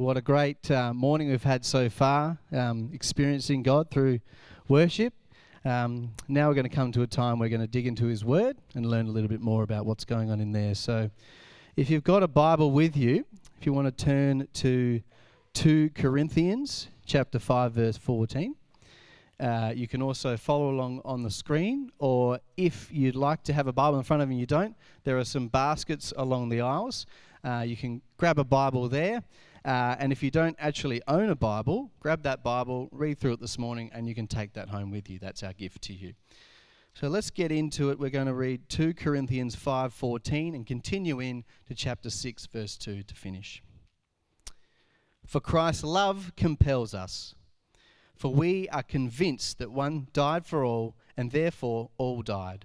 What a great uh, morning we've had so far, um, experiencing God through worship. Um, now we're going to come to a time we're going to dig into His Word and learn a little bit more about what's going on in there. So, if you've got a Bible with you, if you want to turn to 2 Corinthians chapter 5, verse 14. Uh, you can also follow along on the screen, or if you'd like to have a Bible in front of you and you don't, there are some baskets along the aisles. Uh, you can grab a Bible there. Uh, and if you don't actually own a Bible, grab that Bible, read through it this morning, and you can take that home with you. That's our gift to you. So let's get into it. We're going to read 2 Corinthians 5:14 and continue in to chapter 6 verse 2 to finish. For Christ's love compels us, for we are convinced that one died for all and therefore all died.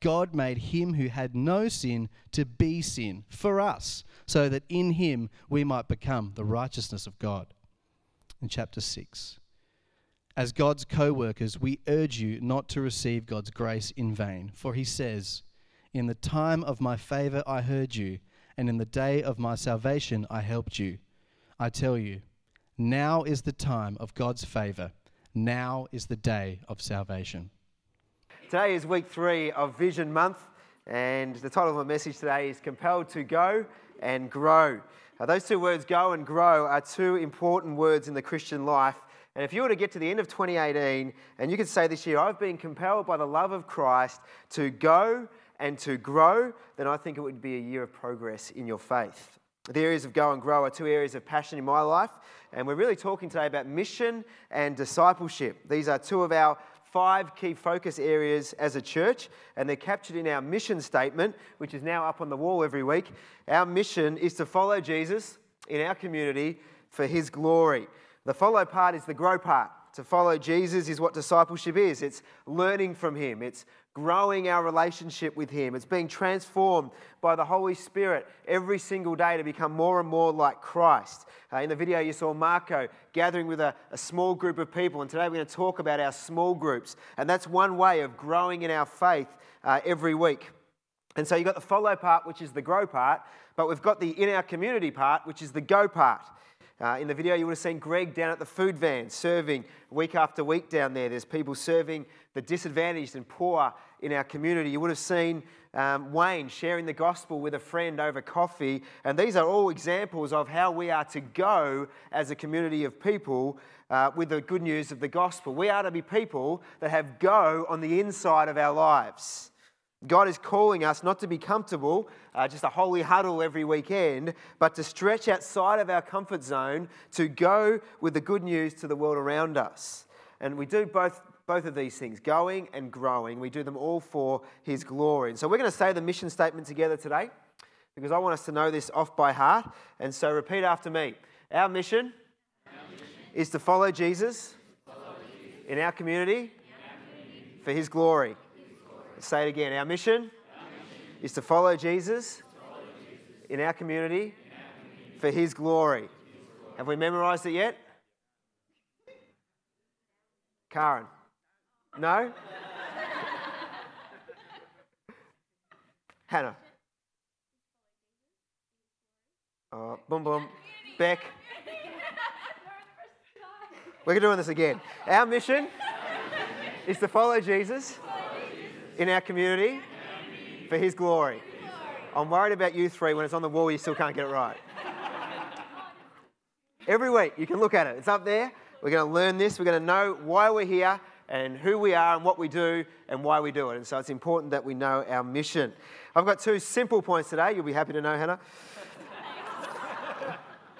God made him who had no sin to be sin for us, so that in him we might become the righteousness of God. In chapter 6. As God's co workers, we urge you not to receive God's grace in vain. For he says, In the time of my favor I heard you, and in the day of my salvation I helped you. I tell you, now is the time of God's favor. Now is the day of salvation. Today is week three of Vision Month, and the title of my message today is Compelled to Go and Grow. Now, those two words, go and grow, are two important words in the Christian life and if you were to get to the end of 2018 and you could say this year, I've been compelled by the love of Christ to go and to grow, then I think it would be a year of progress in your faith. The areas of go and grow are two areas of passion in my life, and we're really talking today about mission and discipleship. These are two of our five key focus areas as a church, and they're captured in our mission statement, which is now up on the wall every week. Our mission is to follow Jesus in our community for his glory. The follow part is the grow part. To follow Jesus is what discipleship is it's learning from Him, it's growing our relationship with Him, it's being transformed by the Holy Spirit every single day to become more and more like Christ. Uh, in the video, you saw Marco gathering with a, a small group of people, and today we're going to talk about our small groups. And that's one way of growing in our faith uh, every week. And so you've got the follow part, which is the grow part, but we've got the in our community part, which is the go part. Uh, in the video, you would have seen Greg down at the food van serving week after week down there. There's people serving the disadvantaged and poor in our community. You would have seen um, Wayne sharing the gospel with a friend over coffee. And these are all examples of how we are to go as a community of people uh, with the good news of the gospel. We are to be people that have go on the inside of our lives. God is calling us not to be comfortable, uh, just a holy huddle every weekend, but to stretch outside of our comfort zone to go with the good news to the world around us. And we do both, both of these things, going and growing. We do them all for His glory. And so we're going to say the mission statement together today because I want us to know this off by heart. And so repeat after me Our mission, our mission is to follow Jesus, follow Jesus. in our in our community. for His glory. Say it again. Our mission, our mission is to follow Jesus, to follow Jesus in, our community, in our community for his glory. his glory. Have we memorized it yet? Karen? No? Hannah? Uh, boom, boom. Beck. We're doing this again. Our mission is to follow Jesus in our community for his glory. I'm worried about you three when it's on the wall, you still can't get it right. Every week, you can look at it. It's up there. We're going to learn this. We're going to know why we're here and who we are and what we do and why we do it. And so it's important that we know our mission. I've got two simple points today. You'll be happy to know, Hannah.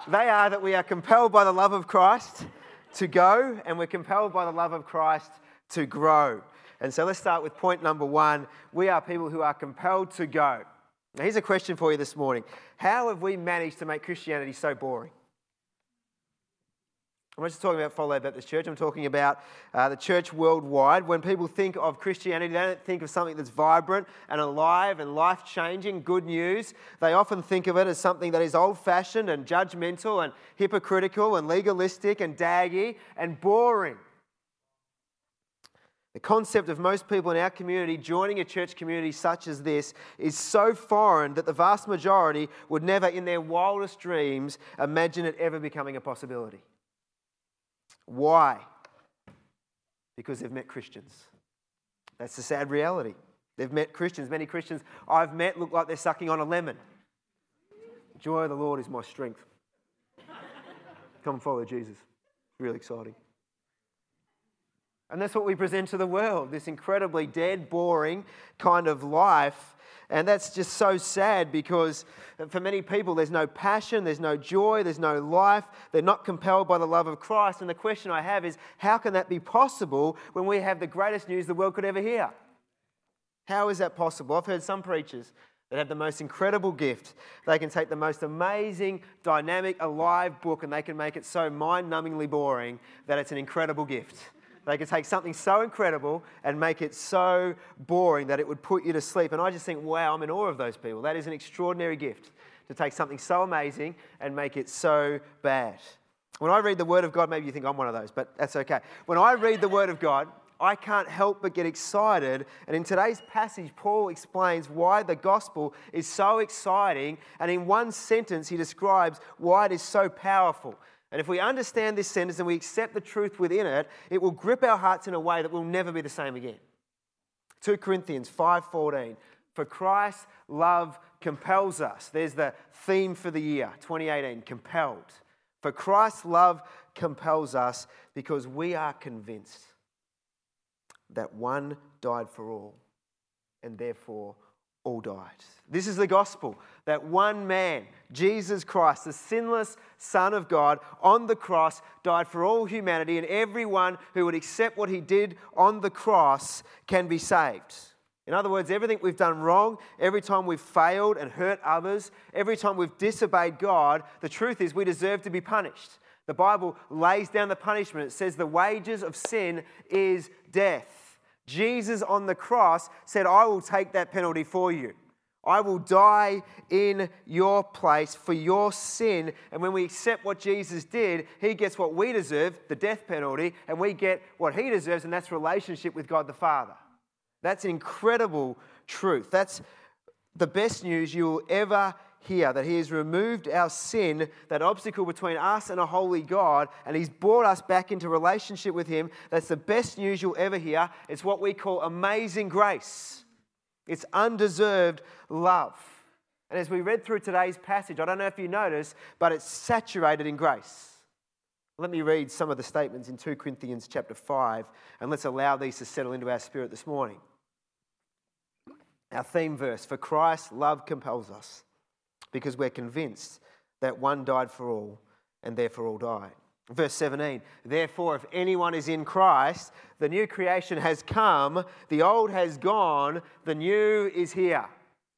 they are that we are compelled by the love of Christ to go, and we're compelled by the love of Christ to grow. And so let's start with point number one. We are people who are compelled to go. Now, here's a question for you this morning How have we managed to make Christianity so boring? I'm not just talking about Follow Baptist Church, I'm talking about uh, the church worldwide. When people think of Christianity, they don't think of something that's vibrant and alive and life changing, good news. They often think of it as something that is old fashioned and judgmental and hypocritical and legalistic and daggy and boring. The concept of most people in our community joining a church community such as this is so foreign that the vast majority would never, in their wildest dreams, imagine it ever becoming a possibility. Why? Because they've met Christians. That's the sad reality. They've met Christians. Many Christians I've met look like they're sucking on a lemon. Joy of the Lord is my strength. Come follow Jesus. Really exciting. And that's what we present to the world this incredibly dead, boring kind of life. And that's just so sad because for many people, there's no passion, there's no joy, there's no life. They're not compelled by the love of Christ. And the question I have is how can that be possible when we have the greatest news the world could ever hear? How is that possible? I've heard some preachers that have the most incredible gift. They can take the most amazing, dynamic, alive book and they can make it so mind numbingly boring that it's an incredible gift. They could take something so incredible and make it so boring that it would put you to sleep. And I just think, wow, I'm in awe of those people. That is an extraordinary gift to take something so amazing and make it so bad. When I read the Word of God, maybe you think I'm one of those, but that's okay. When I read the Word of God, I can't help but get excited. And in today's passage, Paul explains why the gospel is so exciting. And in one sentence, he describes why it is so powerful. And if we understand this sentence and we accept the truth within it, it will grip our hearts in a way that will never be the same again. 2 Corinthians 5:14 For Christ's love compels us. There's the theme for the year 2018, compelled. For Christ's love compels us because we are convinced that one died for all and therefore all died. This is the gospel that one man, Jesus Christ, the sinless Son of God, on the cross died for all humanity, and everyone who would accept what he did on the cross can be saved. In other words, everything we've done wrong, every time we've failed and hurt others, every time we've disobeyed God, the truth is we deserve to be punished. The Bible lays down the punishment. It says the wages of sin is death. Jesus on the cross said, I will take that penalty for you. I will die in your place for your sin. And when we accept what Jesus did, he gets what we deserve, the death penalty, and we get what he deserves, and that's relationship with God the Father. That's an incredible truth. That's the best news you'll ever hear that He has removed our sin, that obstacle between us and a holy God, and He's brought us back into relationship with Him. That's the best news you'll ever hear. It's what we call amazing grace, it's undeserved love. And as we read through today's passage, I don't know if you notice, but it's saturated in grace. Let me read some of the statements in 2 Corinthians chapter 5, and let's allow these to settle into our spirit this morning. Our theme verse For Christ's love compels us because we're convinced that one died for all and therefore all died. Verse 17, therefore, if anyone is in Christ, the new creation has come, the old has gone, the new is here.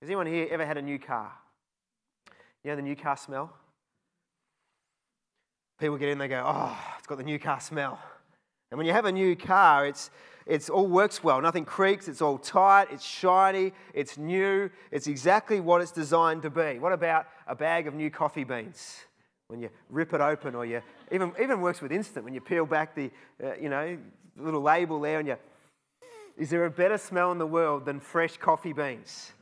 Has anyone here ever had a new car? You know the new car smell? People get in, they go, oh, it's got the new car smell. And when you have a new car, it's, it's all works well. Nothing creaks. It's all tight. It's shiny. It's new. It's exactly what it's designed to be. What about a bag of new coffee beans? When you rip it open, or you even even works with instant. When you peel back the uh, you know little label there, and you is there a better smell in the world than fresh coffee beans?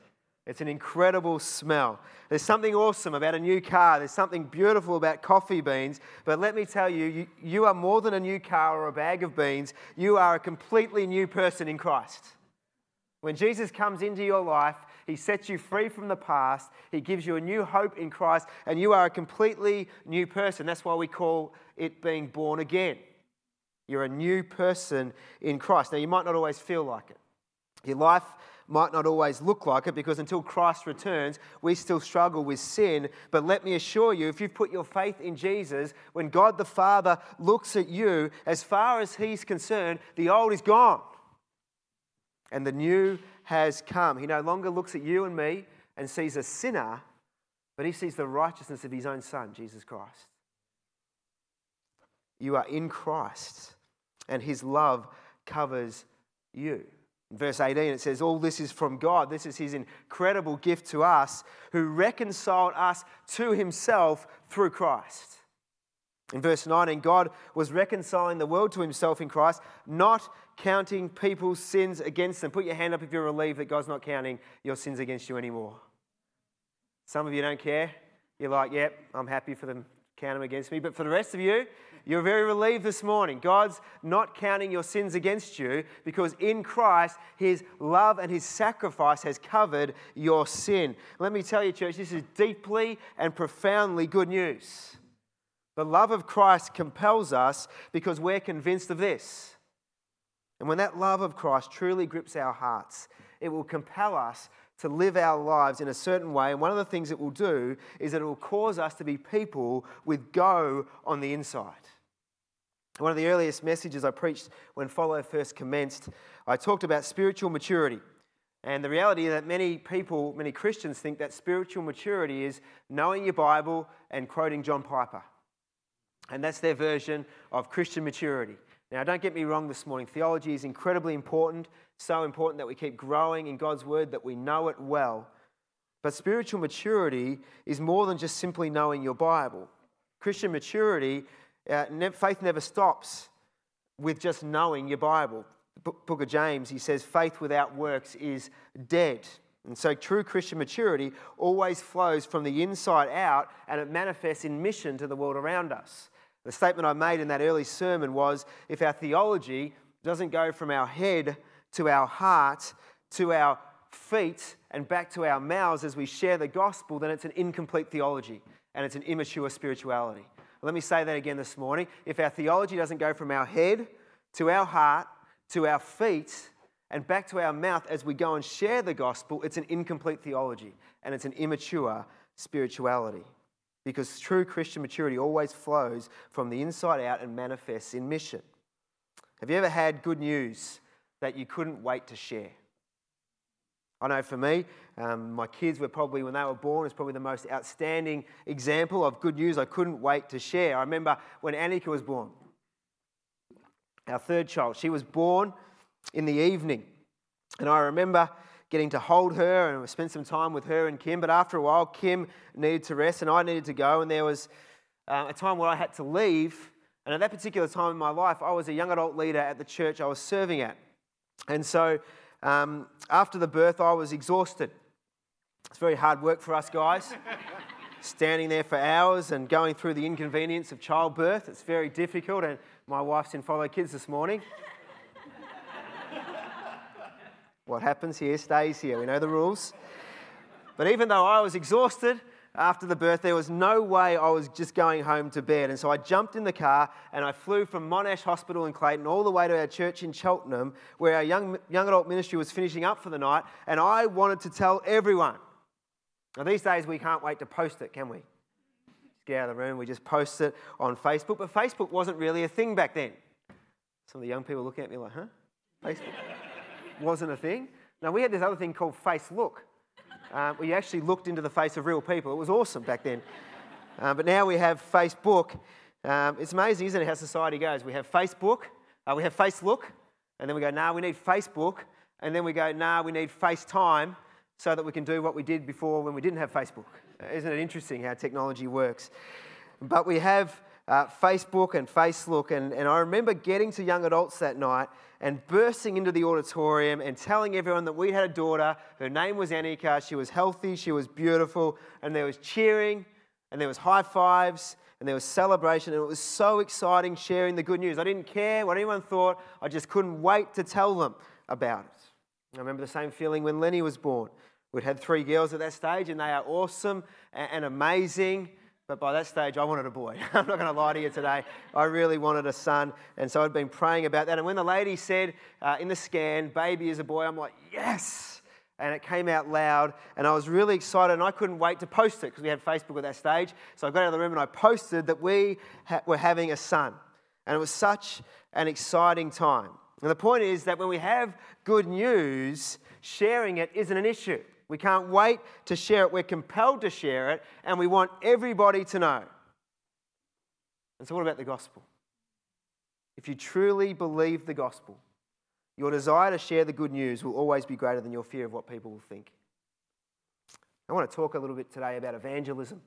It's an incredible smell. There's something awesome about a new car. There's something beautiful about coffee beans. But let me tell you, you, you, are more than a new car or a bag of beans. You are a completely new person in Christ. When Jesus comes into your life, he sets you free from the past. He gives you a new hope in Christ, and you are a completely new person. That's why we call it being born again. You're a new person in Christ. Now, you might not always feel like it. Your life might not always look like it because until Christ returns, we still struggle with sin. But let me assure you, if you've put your faith in Jesus, when God the Father looks at you, as far as He's concerned, the old is gone and the new has come. He no longer looks at you and me and sees a sinner, but he sees the righteousness of his own Son, Jesus Christ. You are in Christ, and his love covers you. In verse 18, it says, All this is from God. This is his incredible gift to us, who reconciled us to himself through Christ. In verse 19, God was reconciling the world to himself in Christ, not counting people's sins against them. Put your hand up if you're relieved that God's not counting your sins against you anymore. Some of you don't care. You're like, yep, I'm happy for them to count them against me. But for the rest of you, you're very relieved this morning. God's not counting your sins against you because in Christ, His love and His sacrifice has covered your sin. Let me tell you, church, this is deeply and profoundly good news. The love of Christ compels us because we're convinced of this. And when that love of Christ truly grips our hearts, it will compel us to live our lives in a certain way. And one of the things it will do is that it will cause us to be people with go on the inside. One of the earliest messages I preached when Follow first commenced, I talked about spiritual maturity. And the reality is that many people, many Christians think that spiritual maturity is knowing your Bible and quoting John Piper. And that's their version of Christian maturity. Now, don't get me wrong this morning. Theology is incredibly important, so important that we keep growing in God's word, that we know it well. But spiritual maturity is more than just simply knowing your Bible. Christian maturity, uh, faith never stops with just knowing your Bible. The book of James, he says, faith without works is dead. And so, true Christian maturity always flows from the inside out and it manifests in mission to the world around us. The statement I made in that early sermon was if our theology doesn't go from our head to our heart to our feet and back to our mouths as we share the gospel, then it's an incomplete theology and it's an immature spirituality. Let me say that again this morning. If our theology doesn't go from our head to our heart to our feet and back to our mouth as we go and share the gospel, it's an incomplete theology and it's an immature spirituality because true Christian maturity always flows from the inside out and manifests in mission. Have you ever had good news that you couldn't wait to share? I know for me, um, my kids were probably, when they were born, is probably the most outstanding example of good news I couldn't wait to share. I remember when Annika was born, our third child. She was born in the evening. And I remember getting to hold her and spend some time with her and Kim. But after a while, Kim needed to rest and I needed to go. And there was uh, a time where I had to leave. And at that particular time in my life, I was a young adult leader at the church I was serving at. And so um, after the birth, I was exhausted. It's very hard work for us guys. Standing there for hours and going through the inconvenience of childbirth. It's very difficult. And my wife's in follow kids this morning. What happens here stays here. We know the rules. But even though I was exhausted after the birth, there was no way I was just going home to bed. And so I jumped in the car and I flew from Monash Hospital in Clayton all the way to our church in Cheltenham, where our young, young adult ministry was finishing up for the night. And I wanted to tell everyone. Now, these days, we can't wait to post it, can we? Just get out of the room, we just post it on Facebook. But Facebook wasn't really a thing back then. Some of the young people looking at me like, huh? Facebook? wasn't a thing. Now, we had this other thing called Face Look, uh, where you actually looked into the face of real people. It was awesome back then. Uh, but now we have Facebook. Um, it's amazing, isn't it, how society goes? We have Facebook, uh, we have Face Look, and then we go, nah, we need Facebook, and then we go, nah, we need FaceTime so that we can do what we did before when we didn't have Facebook. Isn't it interesting how technology works? But we have uh, Facebook and FaceLook, and, and I remember getting to young adults that night and bursting into the auditorium and telling everyone that we had a daughter. Her name was Annika. She was healthy, she was beautiful, and there was cheering, and there was high fives, and there was celebration, and it was so exciting sharing the good news. I didn't care what anyone thought, I just couldn't wait to tell them about it. I remember the same feeling when Lenny was born. We'd had three girls at that stage, and they are awesome and amazing. But by that stage, I wanted a boy. I'm not going to lie to you today. I really wanted a son. And so I'd been praying about that. And when the lady said uh, in the scan, baby is a boy, I'm like, yes. And it came out loud. And I was really excited. And I couldn't wait to post it because we had Facebook at that stage. So I got out of the room and I posted that we ha- were having a son. And it was such an exciting time. And the point is that when we have good news, sharing it isn't an issue. We can't wait to share it. We're compelled to share it, and we want everybody to know. And so, what about the gospel? If you truly believe the gospel, your desire to share the good news will always be greater than your fear of what people will think. I want to talk a little bit today about evangelism.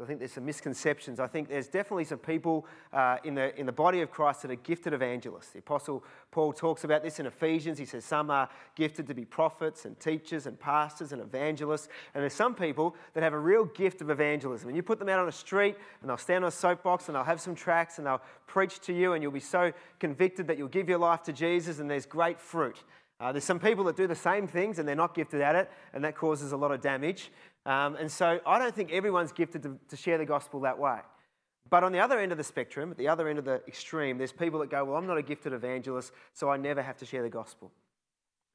I think there's some misconceptions. I think there's definitely some people uh, in, the, in the body of Christ that are gifted evangelists. The Apostle Paul talks about this in Ephesians. He says some are gifted to be prophets and teachers and pastors and evangelists. And there's some people that have a real gift of evangelism. And you put them out on a street and they'll stand on a soapbox and they'll have some tracts and they'll preach to you and you'll be so convicted that you'll give your life to Jesus and there's great fruit. Uh, there's some people that do the same things and they're not gifted at it, and that causes a lot of damage. Um, and so I don't think everyone's gifted to, to share the gospel that way. But on the other end of the spectrum, at the other end of the extreme, there's people that go, Well, I'm not a gifted evangelist, so I never have to share the gospel.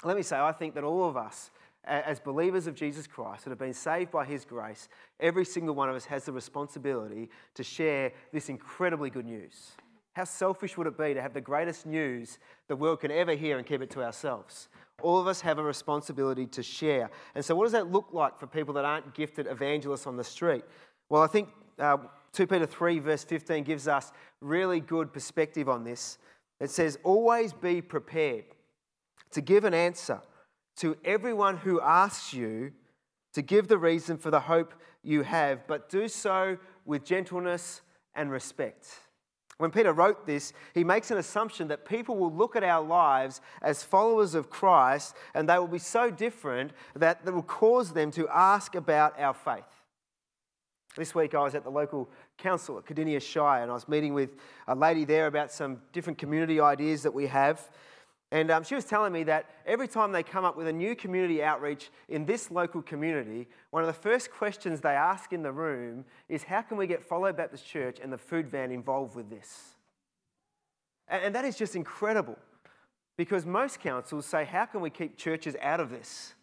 Let me say, I think that all of us, as believers of Jesus Christ that have been saved by His grace, every single one of us has the responsibility to share this incredibly good news. How selfish would it be to have the greatest news the world can ever hear and keep it to ourselves? All of us have a responsibility to share. And so, what does that look like for people that aren't gifted evangelists on the street? Well, I think uh, 2 Peter 3, verse 15, gives us really good perspective on this. It says, Always be prepared to give an answer to everyone who asks you to give the reason for the hope you have, but do so with gentleness and respect. When Peter wrote this, he makes an assumption that people will look at our lives as followers of Christ and they will be so different that it will cause them to ask about our faith. This week I was at the local council at Cardinia Shire and I was meeting with a lady there about some different community ideas that we have. And um, she was telling me that every time they come up with a new community outreach in this local community, one of the first questions they ask in the room is how can we get Follow Baptist Church and the food van involved with this? And, and that is just incredible because most councils say, how can we keep churches out of this?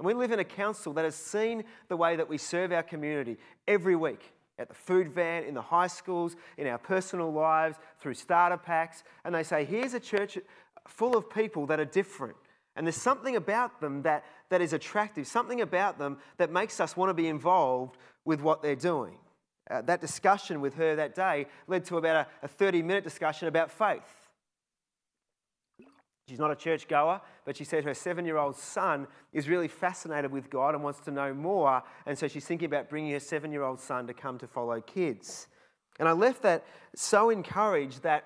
And we live in a council that has seen the way that we serve our community every week at the food van, in the high schools, in our personal lives, through starter packs. And they say, here's a church full of people that are different. And there's something about them that, that is attractive, something about them that makes us want to be involved with what they're doing. Uh, that discussion with her that day led to about a, a 30 minute discussion about faith. She's not a church goer, but she said her seven year old son is really fascinated with God and wants to know more. And so she's thinking about bringing her seven year old son to come to follow kids. And I left that so encouraged that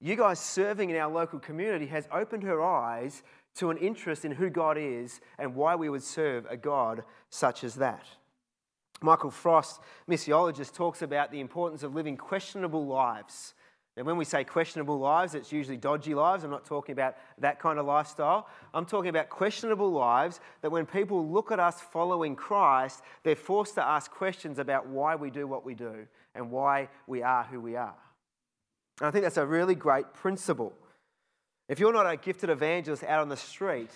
you guys serving in our local community has opened her eyes to an interest in who God is and why we would serve a God such as that. Michael Frost, missiologist, talks about the importance of living questionable lives. And when we say questionable lives, it's usually dodgy lives. I'm not talking about that kind of lifestyle. I'm talking about questionable lives that when people look at us following Christ, they're forced to ask questions about why we do what we do and why we are who we are. And I think that's a really great principle. If you're not a gifted evangelist out on the street,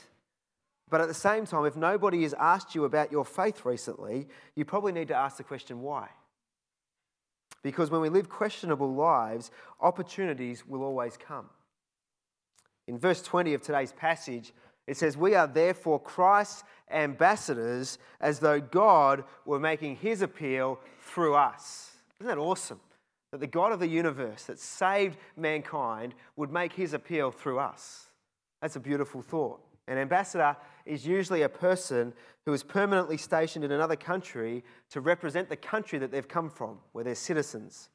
but at the same time, if nobody has asked you about your faith recently, you probably need to ask the question why. Because when we live questionable lives, opportunities will always come. In verse 20 of today's passage, it says, We are therefore Christ's ambassadors as though God were making his appeal through us. Isn't that awesome? That the God of the universe that saved mankind would make his appeal through us. That's a beautiful thought. An ambassador is usually a person who is permanently stationed in another country to represent the country that they've come from, where they're citizens.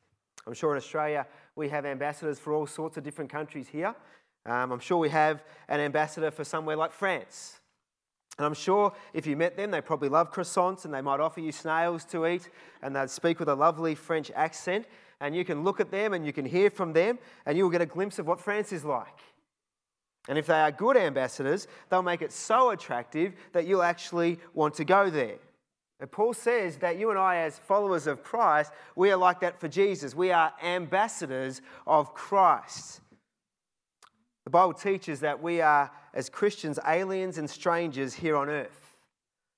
I'm sure in Australia we have ambassadors for all sorts of different countries here. Um, I'm sure we have an ambassador for somewhere like France. And I'm sure if you met them, they probably love croissants and they might offer you snails to eat and they'd speak with a lovely French accent. And you can look at them and you can hear from them and you'll get a glimpse of what France is like. And if they are good ambassadors, they'll make it so attractive that you'll actually want to go there. And Paul says that you and I, as followers of Christ, we are like that for Jesus. We are ambassadors of Christ. The Bible teaches that we are, as Christians, aliens and strangers here on earth.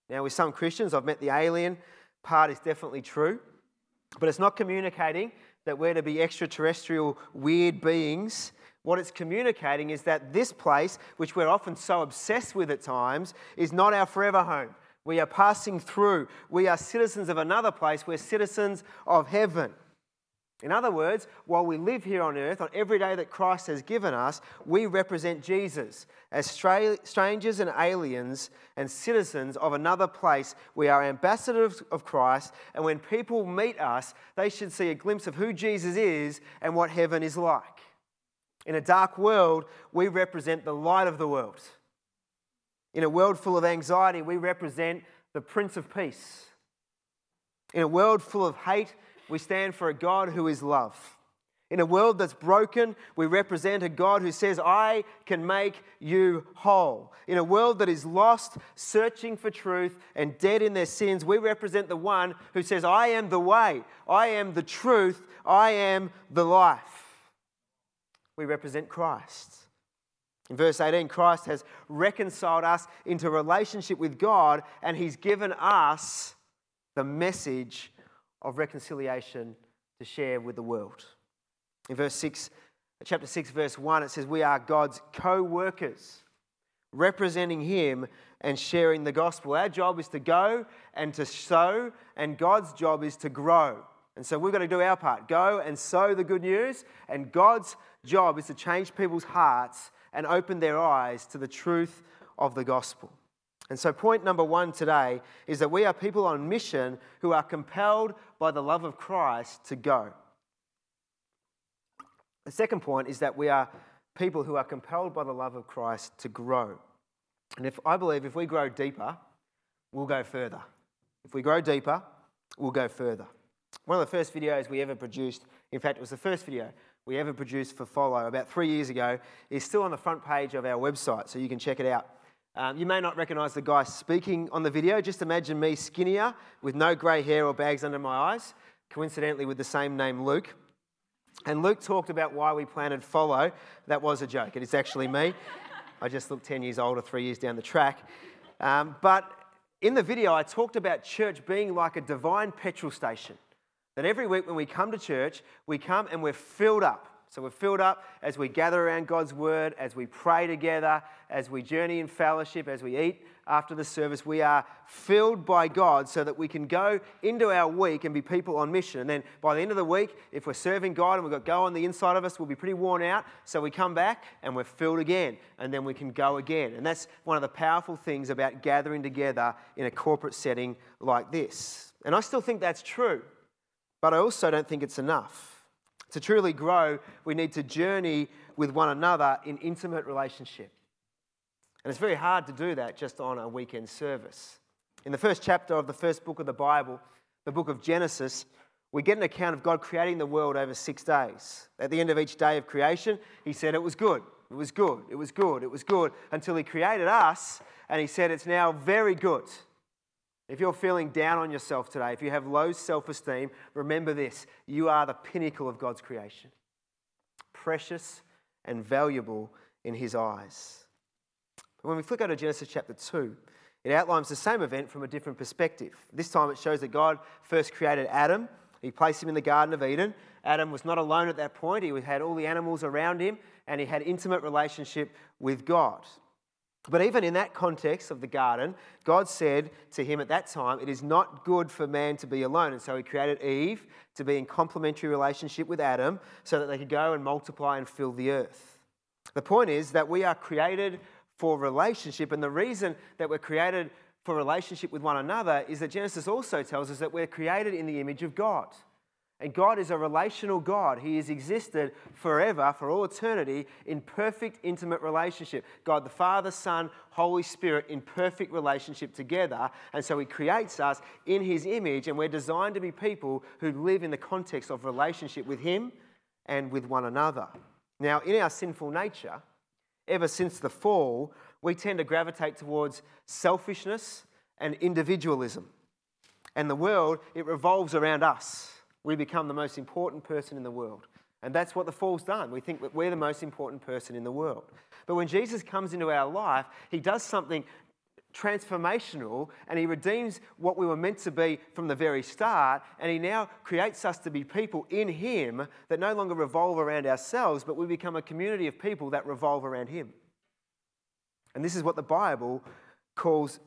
Now, with some Christians, I've met the alien part is definitely true, but it's not communicating that we're to be extraterrestrial, weird beings. What it's communicating is that this place, which we're often so obsessed with at times, is not our forever home. We are passing through. We are citizens of another place. We're citizens of heaven. In other words, while we live here on earth, on every day that Christ has given us, we represent Jesus. As strangers and aliens and citizens of another place, we are ambassadors of Christ, and when people meet us, they should see a glimpse of who Jesus is and what heaven is like. In a dark world, we represent the light of the world. In a world full of anxiety, we represent the Prince of Peace. In a world full of hate, we stand for a God who is love. In a world that's broken, we represent a God who says, I can make you whole. In a world that is lost, searching for truth, and dead in their sins, we represent the one who says, I am the way, I am the truth, I am the life. We represent Christ. In verse 18, Christ has reconciled us into relationship with God, and He's given us the message of reconciliation to share with the world. In verse 6, chapter 6, verse 1, it says, We are God's co workers, representing Him and sharing the gospel. Our job is to go and to sow, and God's job is to grow. And so we've got to do our part go and sow the good news, and God's job is to change people's hearts and open their eyes to the truth of the gospel. And so, point number one today is that we are people on mission who are compelled by the love of Christ to go. The second point is that we are people who are compelled by the love of Christ to grow. And if I believe if we grow deeper, we'll go further. If we grow deeper, we'll go further. One of the first videos we ever produced, in fact, it was the first video we ever produced for Follow about three years ago, is still on the front page of our website, so you can check it out. Um, you may not recognize the guy speaking on the video. Just imagine me skinnier with no grey hair or bags under my eyes, coincidentally with the same name, Luke. And Luke talked about why we planted Follow. That was a joke. It is actually me. I just look 10 years older, three years down the track. Um, but in the video, I talked about church being like a divine petrol station. That every week when we come to church, we come and we're filled up. So we're filled up as we gather around God's word, as we pray together, as we journey in fellowship, as we eat after the service. We are filled by God so that we can go into our week and be people on mission. And then by the end of the week, if we're serving God and we've got go on the inside of us, we'll be pretty worn out. So we come back and we're filled again, and then we can go again. And that's one of the powerful things about gathering together in a corporate setting like this. And I still think that's true, but I also don't think it's enough. To truly grow, we need to journey with one another in intimate relationship. And it's very hard to do that just on a weekend service. In the first chapter of the first book of the Bible, the book of Genesis, we get an account of God creating the world over six days. At the end of each day of creation, He said it was good, it was good, it was good, it was good, until He created us and He said it's now very good. If you're feeling down on yourself today, if you have low self esteem, remember this you are the pinnacle of God's creation, precious and valuable in His eyes. But when we flick over to Genesis chapter 2, it outlines the same event from a different perspective. This time it shows that God first created Adam, He placed him in the Garden of Eden. Adam was not alone at that point, he had all the animals around him, and he had intimate relationship with God. But even in that context of the garden, God said to him at that time, It is not good for man to be alone. And so he created Eve to be in complementary relationship with Adam so that they could go and multiply and fill the earth. The point is that we are created for relationship. And the reason that we're created for relationship with one another is that Genesis also tells us that we're created in the image of God. And God is a relational God. He has existed forever, for all eternity, in perfect, intimate relationship. God the Father, Son, Holy Spirit in perfect relationship together. And so He creates us in His image, and we're designed to be people who live in the context of relationship with Him and with one another. Now, in our sinful nature, ever since the fall, we tend to gravitate towards selfishness and individualism. And the world, it revolves around us we become the most important person in the world. And that's what the fall's done. We think that we're the most important person in the world. But when Jesus comes into our life, he does something transformational and he redeems what we were meant to be from the very start. And he now creates us to be people in him that no longer revolve around ourselves, but we become a community of people that revolve around him. And this is what the Bible calls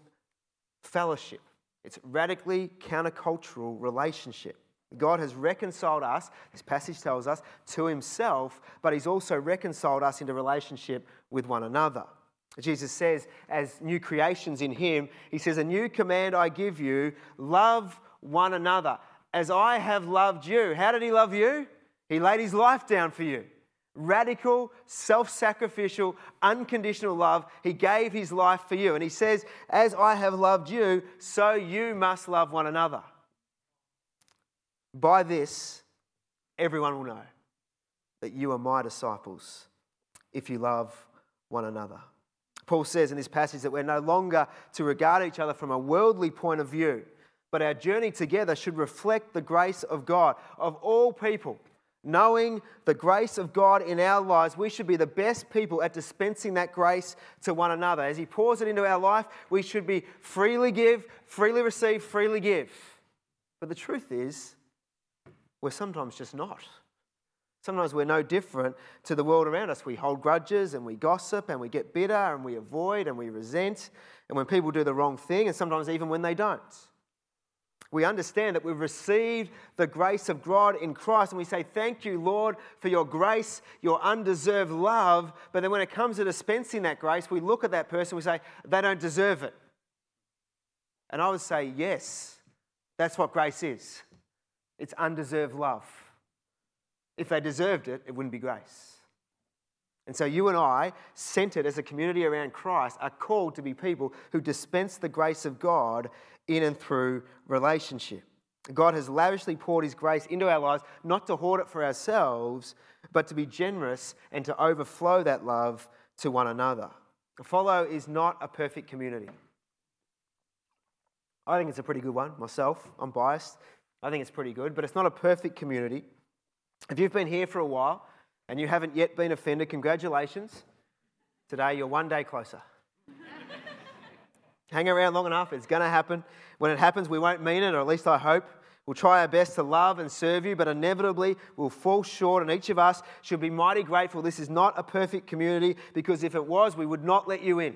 fellowship it's radically countercultural relationship. God has reconciled us, this passage tells us, to himself, but he's also reconciled us into relationship with one another. Jesus says, as new creations in him, he says, A new command I give you love one another as I have loved you. How did he love you? He laid his life down for you. Radical, self sacrificial, unconditional love. He gave his life for you. And he says, As I have loved you, so you must love one another. By this, everyone will know that you are my disciples if you love one another. Paul says in this passage that we're no longer to regard each other from a worldly point of view, but our journey together should reflect the grace of God, of all people. Knowing the grace of God in our lives, we should be the best people at dispensing that grace to one another. As He pours it into our life, we should be freely give, freely receive, freely give. But the truth is, we're sometimes just not. Sometimes we're no different to the world around us. We hold grudges and we gossip and we get bitter and we avoid and we resent. And when people do the wrong thing, and sometimes even when they don't, we understand that we've received the grace of God in Christ and we say, Thank you, Lord, for your grace, your undeserved love. But then when it comes to dispensing that grace, we look at that person we say, They don't deserve it. And I would say, Yes, that's what grace is. It's undeserved love. If they deserved it, it wouldn't be grace. And so you and I, centered as a community around Christ, are called to be people who dispense the grace of God in and through relationship. God has lavishly poured His grace into our lives, not to hoard it for ourselves, but to be generous and to overflow that love to one another. Follow is not a perfect community. I think it's a pretty good one myself. I'm biased. I think it's pretty good, but it's not a perfect community. If you've been here for a while and you haven't yet been offended, congratulations. Today you're one day closer. Hang around long enough, it's going to happen. When it happens, we won't mean it, or at least I hope. We'll try our best to love and serve you, but inevitably we'll fall short, and each of us should be mighty grateful this is not a perfect community because if it was, we would not let you in.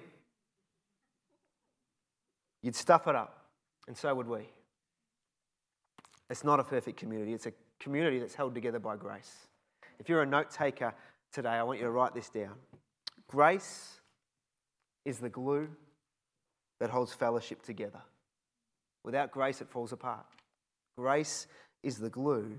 You'd stuff it up, and so would we. It's not a perfect community, it's a community that's held together by grace. If you're a note taker today, I want you to write this down. Grace is the glue that holds fellowship together. Without grace, it falls apart. Grace is the glue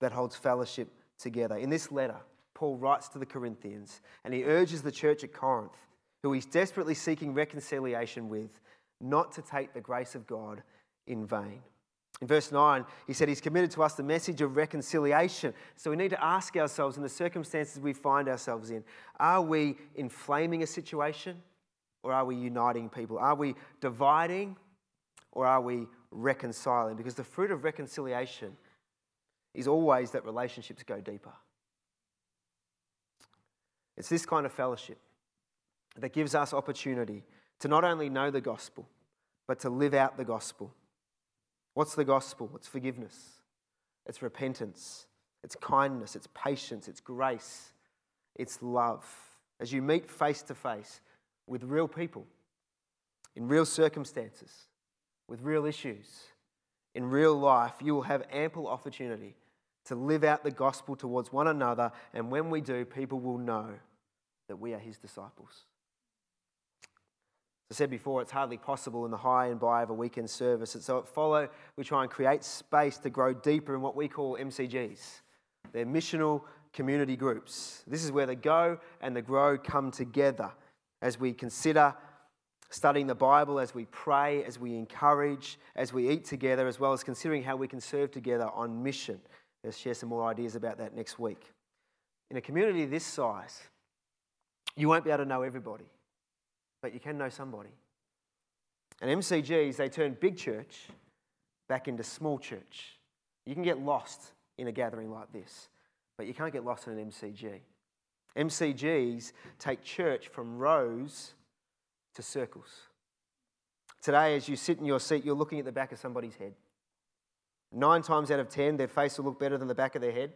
that holds fellowship together. In this letter, Paul writes to the Corinthians and he urges the church at Corinth, who he's desperately seeking reconciliation with, not to take the grace of God in vain. In verse 9, he said he's committed to us the message of reconciliation. So we need to ask ourselves in the circumstances we find ourselves in are we inflaming a situation or are we uniting people? Are we dividing or are we reconciling? Because the fruit of reconciliation is always that relationships go deeper. It's this kind of fellowship that gives us opportunity to not only know the gospel, but to live out the gospel. What's the gospel? It's forgiveness, it's repentance, it's kindness, it's patience, it's grace, it's love. As you meet face to face with real people, in real circumstances, with real issues, in real life, you will have ample opportunity to live out the gospel towards one another. And when we do, people will know that we are his disciples. As I said before, it's hardly possible in the hi and bye of a weekend service. And so at Follow, we try and create space to grow deeper in what we call MCGs. They're missional community groups. This is where the go and the grow come together as we consider studying the Bible, as we pray, as we encourage, as we eat together, as well as considering how we can serve together on mission. Let's share some more ideas about that next week. In a community this size, you won't be able to know everybody, but you can know somebody. And MCGs, they turn big church back into small church. You can get lost in a gathering like this, but you can't get lost in an MCG. MCGs take church from rows to circles. Today, as you sit in your seat, you're looking at the back of somebody's head. Nine times out of ten, their face will look better than the back of their head.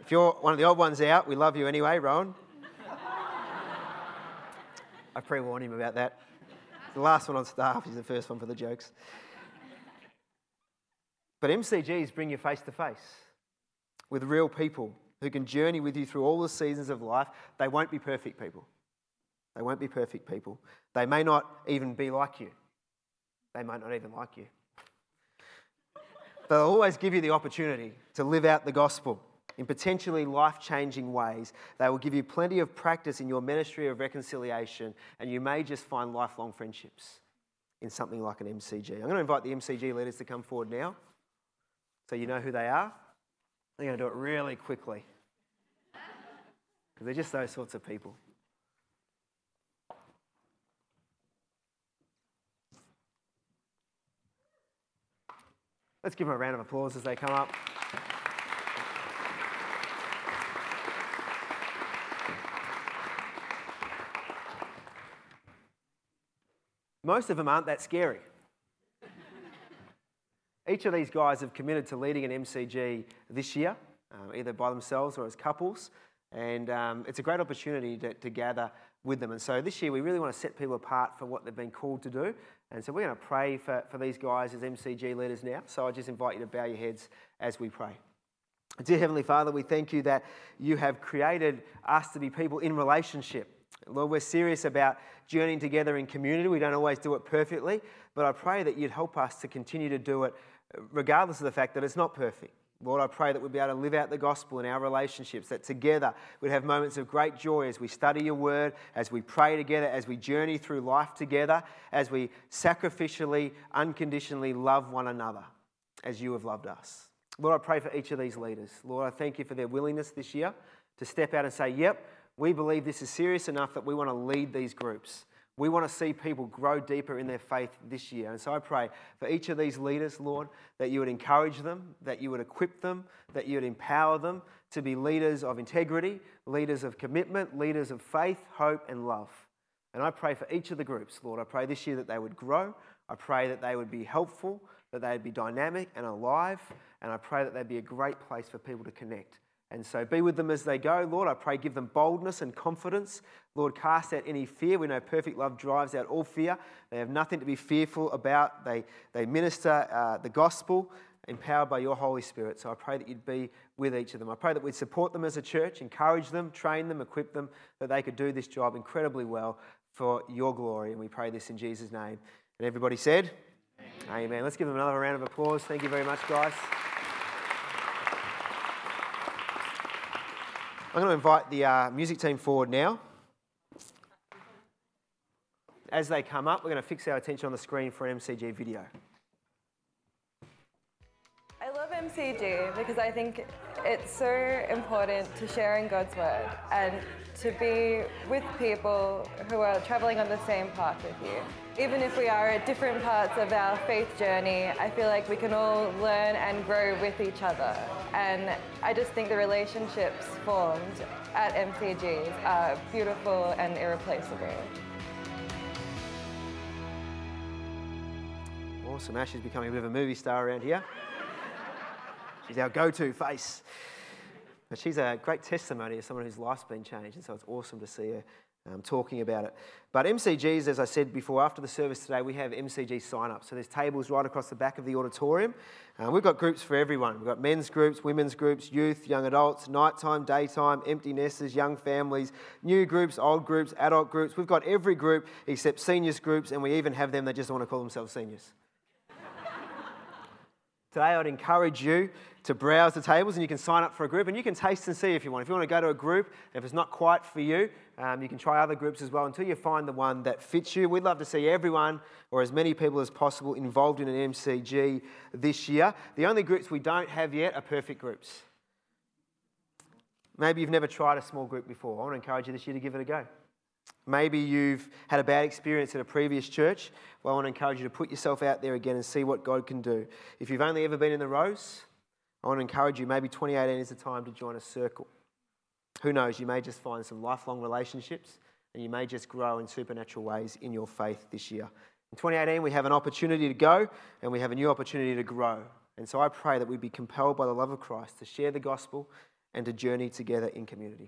If you're one of the old ones out, we love you anyway, Rowan. I pre warned him about that. The last one on staff is the first one for the jokes. But MCGs bring you face to face with real people who can journey with you through all the seasons of life. They won't be perfect people. They won't be perfect people. They may not even be like you. They might not even like you. They'll always give you the opportunity to live out the gospel in potentially life changing ways. They will give you plenty of practice in your ministry of reconciliation, and you may just find lifelong friendships in something like an MCG. I'm going to invite the MCG leaders to come forward now so you know who they are. They're going to do it really quickly because they're just those sorts of people. Let's give them a round of applause as they come up. Most of them aren't that scary. Each of these guys have committed to leading an MCG this year, um, either by themselves or as couples. And um, it's a great opportunity to, to, gather with them. And so this year, we really want to set people apart for what they've been called to do. And so we're going to pray for, for these guys as MCG leaders now. So I just invite you to bow your heads as we pray. Dear Heavenly Father, we thank you that you have created us to be people in relationship. Lord, we're serious about journeying together in community. We don't always do it perfectly, but I pray that you'd help us to continue to do it regardless of the fact that it's not perfect. Lord, I pray that we'd be able to live out the gospel in our relationships, that together we'd have moments of great joy as we study your word, as we pray together, as we journey through life together, as we sacrificially, unconditionally love one another as you have loved us. Lord, I pray for each of these leaders. Lord, I thank you for their willingness this year to step out and say, Yep, we believe this is serious enough that we want to lead these groups. We want to see people grow deeper in their faith this year. And so I pray for each of these leaders, Lord, that you would encourage them, that you would equip them, that you would empower them to be leaders of integrity, leaders of commitment, leaders of faith, hope, and love. And I pray for each of the groups, Lord. I pray this year that they would grow. I pray that they would be helpful, that they'd be dynamic and alive. And I pray that they'd be a great place for people to connect. And so be with them as they go. Lord, I pray give them boldness and confidence. Lord, cast out any fear. We know perfect love drives out all fear. They have nothing to be fearful about. They, they minister uh, the gospel empowered by your Holy Spirit. So I pray that you'd be with each of them. I pray that we'd support them as a church, encourage them, train them, equip them, that they could do this job incredibly well for your glory. And we pray this in Jesus' name. And everybody said, Amen. Amen. Let's give them another round of applause. Thank you very much, guys. I'm going to invite the uh, music team forward now. As they come up, we're going to fix our attention on the screen for an MCG video. I love MCG because I think it's so important to share in God's word and to be with people who are traveling on the same path with you. Even if we are at different parts of our faith journey, I feel like we can all learn and grow with each other. And I just think the relationships formed at MCGs are beautiful and irreplaceable. Awesome. Ash is becoming a bit of a movie star around here. she's our go to face. But she's a great testimony of someone whose life's been changed, and so it's awesome to see her um, talking about it. But MCGs, as I said before, after the service today, we have MCG sign up. So there's tables right across the back of the auditorium. Uh, we've got groups for everyone. We've got men's groups, women's groups, youth, young adults, nighttime, daytime, empty nesters, young families, new groups, old groups, adult groups. We've got every group except seniors groups, and we even have them that just want to call themselves seniors. Today, I'd encourage you to browse the tables and you can sign up for a group and you can taste and see if you want. If you want to go to a group, if it's not quite for you, um, you can try other groups as well until you find the one that fits you. We'd love to see everyone or as many people as possible involved in an MCG this year. The only groups we don't have yet are perfect groups. Maybe you've never tried a small group before. I want to encourage you this year to give it a go. Maybe you've had a bad experience at a previous church. Well, I want to encourage you to put yourself out there again and see what God can do. If you've only ever been in the rows, I want to encourage you, maybe 2018 is the time to join a circle. Who knows, you may just find some lifelong relationships and you may just grow in supernatural ways in your faith this year. In 2018, we have an opportunity to go and we have a new opportunity to grow. And so I pray that we be compelled by the love of Christ to share the gospel and to journey together in community.